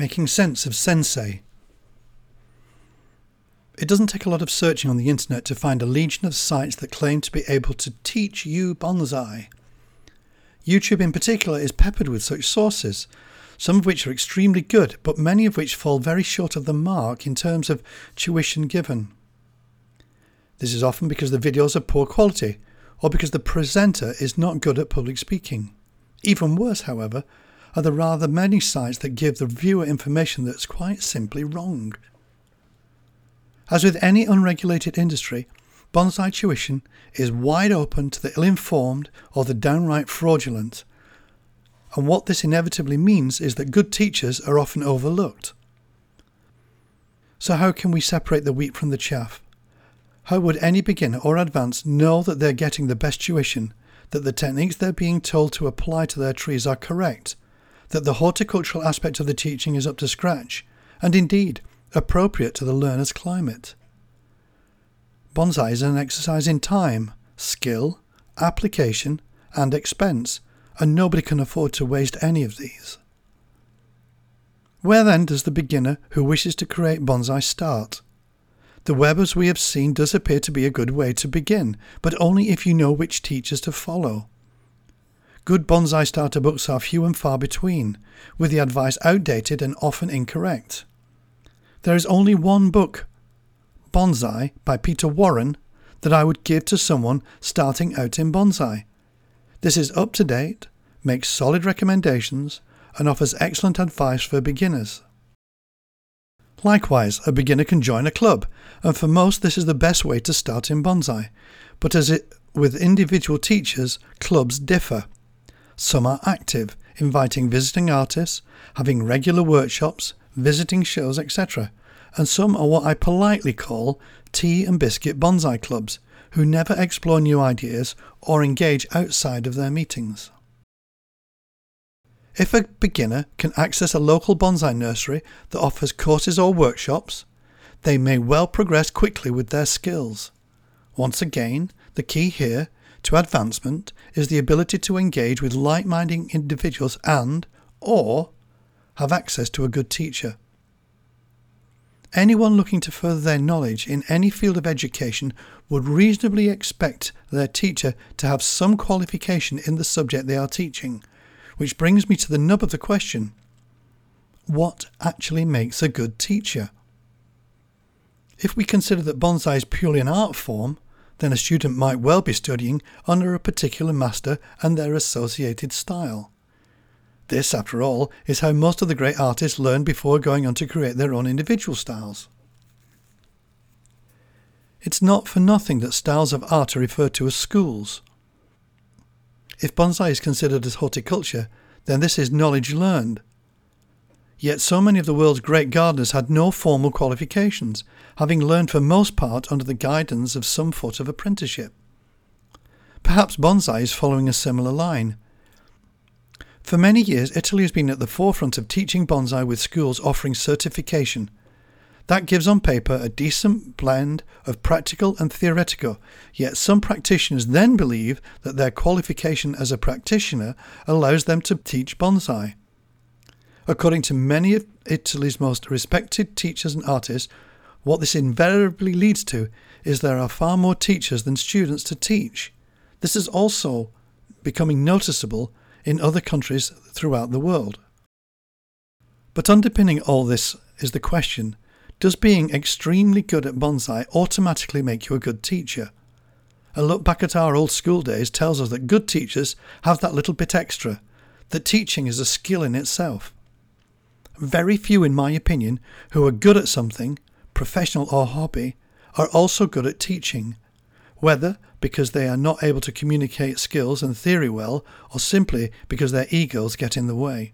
Making sense of sensei. It doesn't take a lot of searching on the internet to find a legion of sites that claim to be able to teach you bonsai. YouTube in particular is peppered with such sources, some of which are extremely good, but many of which fall very short of the mark in terms of tuition given. This is often because the videos are poor quality, or because the presenter is not good at public speaking. Even worse, however, are the rather many sites that give the viewer information that's quite simply wrong. As with any unregulated industry, bonsai tuition is wide open to the ill informed or the downright fraudulent. And what this inevitably means is that good teachers are often overlooked. So, how can we separate the wheat from the chaff? How would any beginner or advanced know that they're getting the best tuition, that the techniques they're being told to apply to their trees are correct, that the horticultural aspect of the teaching is up to scratch, and indeed appropriate to the learner's climate. Bonsai is an exercise in time, skill, application, and expense, and nobody can afford to waste any of these. Where then does the beginner who wishes to create bonsai start? The web, as we have seen, does appear to be a good way to begin, but only if you know which teachers to follow. Good bonsai starter books are few and far between, with the advice outdated and often incorrect. There is only one book, Bonsai by Peter Warren, that I would give to someone starting out in bonsai. This is up to date, makes solid recommendations, and offers excellent advice for beginners. Likewise, a beginner can join a club, and for most this is the best way to start in bonsai. But as it with individual teachers, clubs differ. Some are active, inviting visiting artists, having regular workshops, visiting shows, etc. And some are what I politely call tea and biscuit bonsai clubs, who never explore new ideas or engage outside of their meetings. If a beginner can access a local bonsai nursery that offers courses or workshops, they may well progress quickly with their skills. Once again, the key here to advancement is the ability to engage with like-minded individuals and or have access to a good teacher. Anyone looking to further their knowledge in any field of education would reasonably expect their teacher to have some qualification in the subject they are teaching, which brings me to the nub of the question what actually makes a good teacher? If we consider that bonsai is purely an art form, then a student might well be studying under a particular master and their associated style. This, after all, is how most of the great artists learned before going on to create their own individual styles. It's not for nothing that styles of art are referred to as schools. If bonsai is considered as horticulture, then this is knowledge learned. Yet so many of the world's great gardeners had no formal qualifications, having learned for most part under the guidance of some sort of apprenticeship. Perhaps bonsai is following a similar line. For many years, Italy has been at the forefront of teaching bonsai with schools offering certification. That gives on paper a decent blend of practical and theoretical, yet some practitioners then believe that their qualification as a practitioner allows them to teach bonsai. According to many of Italy's most respected teachers and artists, what this invariably leads to is there are far more teachers than students to teach. This is also becoming noticeable in other countries throughout the world. But underpinning all this is the question Does being extremely good at bonsai automatically make you a good teacher? A look back at our old school days tells us that good teachers have that little bit extra, that teaching is a skill in itself. Very few, in my opinion, who are good at something, professional or hobby, are also good at teaching, whether because they are not able to communicate skills and theory well, or simply because their egos get in the way.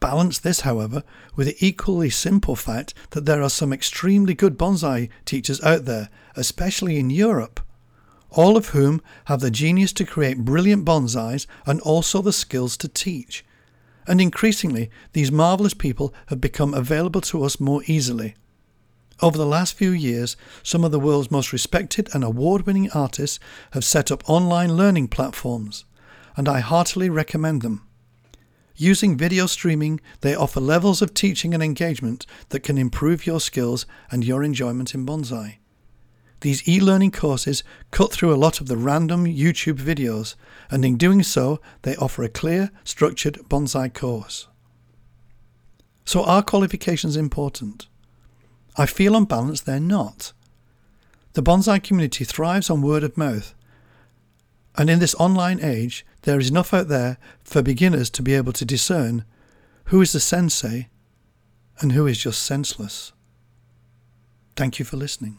Balance this, however, with the equally simple fact that there are some extremely good bonsai teachers out there, especially in Europe, all of whom have the genius to create brilliant bonsais and also the skills to teach. And increasingly, these marvellous people have become available to us more easily. Over the last few years, some of the world's most respected and award winning artists have set up online learning platforms, and I heartily recommend them. Using video streaming, they offer levels of teaching and engagement that can improve your skills and your enjoyment in bonsai. These e learning courses cut through a lot of the random YouTube videos, and in doing so, they offer a clear, structured bonsai course. So, are qualifications important? I feel on balance they're not. The bonsai community thrives on word of mouth, and in this online age, there is enough out there for beginners to be able to discern who is the sensei and who is just senseless. Thank you for listening.